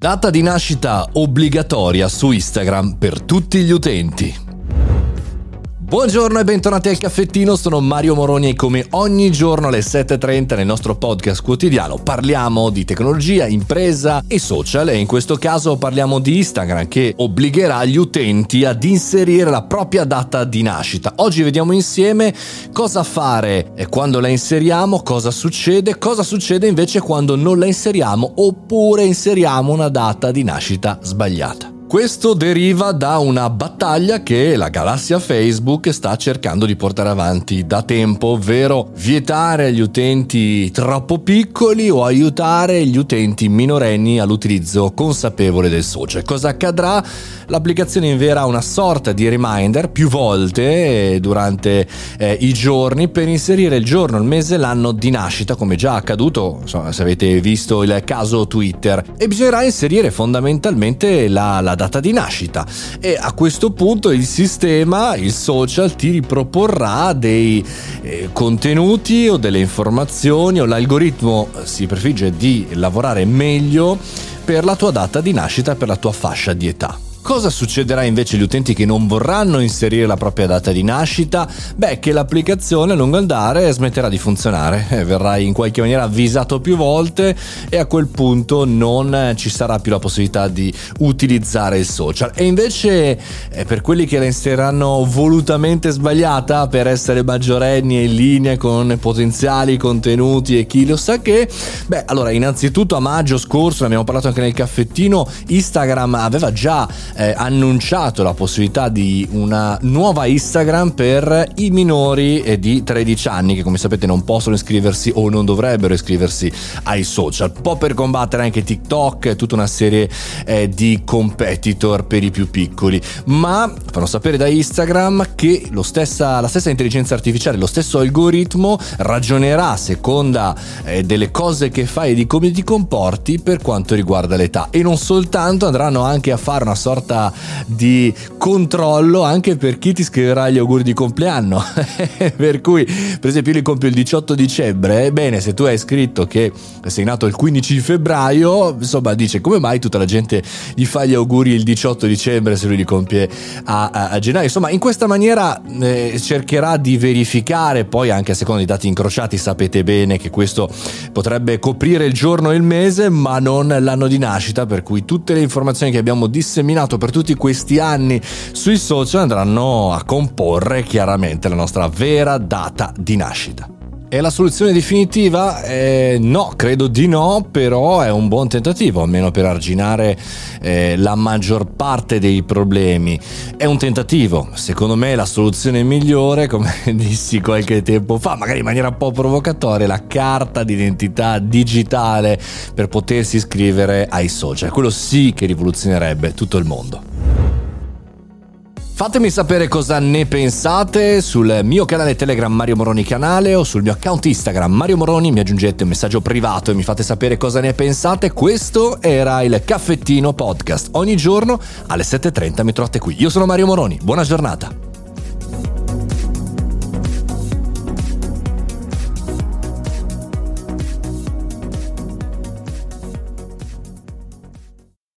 Data di nascita obbligatoria su Instagram per tutti gli utenti. Buongiorno e bentornati al caffettino, sono Mario Moroni e come ogni giorno alle 7.30 nel nostro podcast quotidiano parliamo di tecnologia, impresa e social e in questo caso parliamo di Instagram che obbligherà gli utenti ad inserire la propria data di nascita. Oggi vediamo insieme cosa fare e quando la inseriamo, cosa succede, cosa succede invece quando non la inseriamo oppure inseriamo una data di nascita sbagliata. Questo deriva da una battaglia che la galassia Facebook sta cercando di portare avanti da tempo, ovvero vietare agli utenti troppo piccoli o aiutare gli utenti minorenni all'utilizzo consapevole del social. Cosa accadrà? L'applicazione invierà una sorta di reminder più volte eh, durante eh, i giorni per inserire il giorno, il mese e l'anno di nascita, come già accaduto, insomma, se avete visto il caso Twitter. E bisognerà inserire fondamentalmente la, la data di nascita e a questo punto il sistema, il social ti riproporrà dei eh, contenuti o delle informazioni o l'algoritmo si prefigge di lavorare meglio per la tua data di nascita, per la tua fascia di età. Cosa succederà invece agli utenti che non vorranno inserire la propria data di nascita? Beh, che l'applicazione a lungo andare smetterà di funzionare, eh, verrai in qualche maniera avvisato più volte e a quel punto non ci sarà più la possibilità di utilizzare il social. E invece eh, per quelli che la inseriranno volutamente sbagliata per essere maggiorenni e in linea con potenziali contenuti e chi lo sa che, beh, allora innanzitutto a maggio scorso, ne abbiamo parlato anche nel caffettino, Instagram aveva già eh, annunciato la possibilità di una nuova Instagram per i minori eh, di 13 anni che come sapete non possono iscriversi o non dovrebbero iscriversi ai social, un po' per combattere anche TikTok e tutta una serie eh, di competitor per i più piccoli, ma fanno sapere da Instagram che stessa, la stessa intelligenza artificiale, lo stesso algoritmo ragionerà a seconda eh, delle cose che fai e di come ti comporti per quanto riguarda l'età. E non soltanto andranno anche a fare una sorta sorta di controllo anche per chi ti scriverà gli auguri di compleanno. per cui, per esempio, io li compio il 18 dicembre. Ebbene, se tu hai scritto che sei nato il 15 febbraio, insomma, dice come mai tutta la gente gli fa gli auguri il 18 dicembre se lui li compie a, a, a gennaio. Insomma, in questa maniera eh, cercherà di verificare, poi anche a seconda dei dati incrociati, sapete bene che questo potrebbe coprire il giorno e il mese, ma non l'anno di nascita, per cui tutte le informazioni che abbiamo disseminato per tutti questi anni sui social andranno a comporre chiaramente la nostra vera data di nascita. È la soluzione definitiva? Eh, no, credo di no, però è un buon tentativo, almeno per arginare eh, la maggior parte dei problemi. È un tentativo, secondo me la soluzione migliore, come dissi qualche tempo fa, magari in maniera un po' provocatoria, la carta d'identità digitale per potersi iscrivere ai social. Quello sì che rivoluzionerebbe tutto il mondo. Fatemi sapere cosa ne pensate sul mio canale Telegram Mario Moroni Canale o sul mio account Instagram Mario Moroni, mi aggiungete un messaggio privato e mi fate sapere cosa ne pensate. Questo era il Caffettino Podcast. Ogni giorno alle 7.30 mi trovate qui. Io sono Mario Moroni, buona giornata.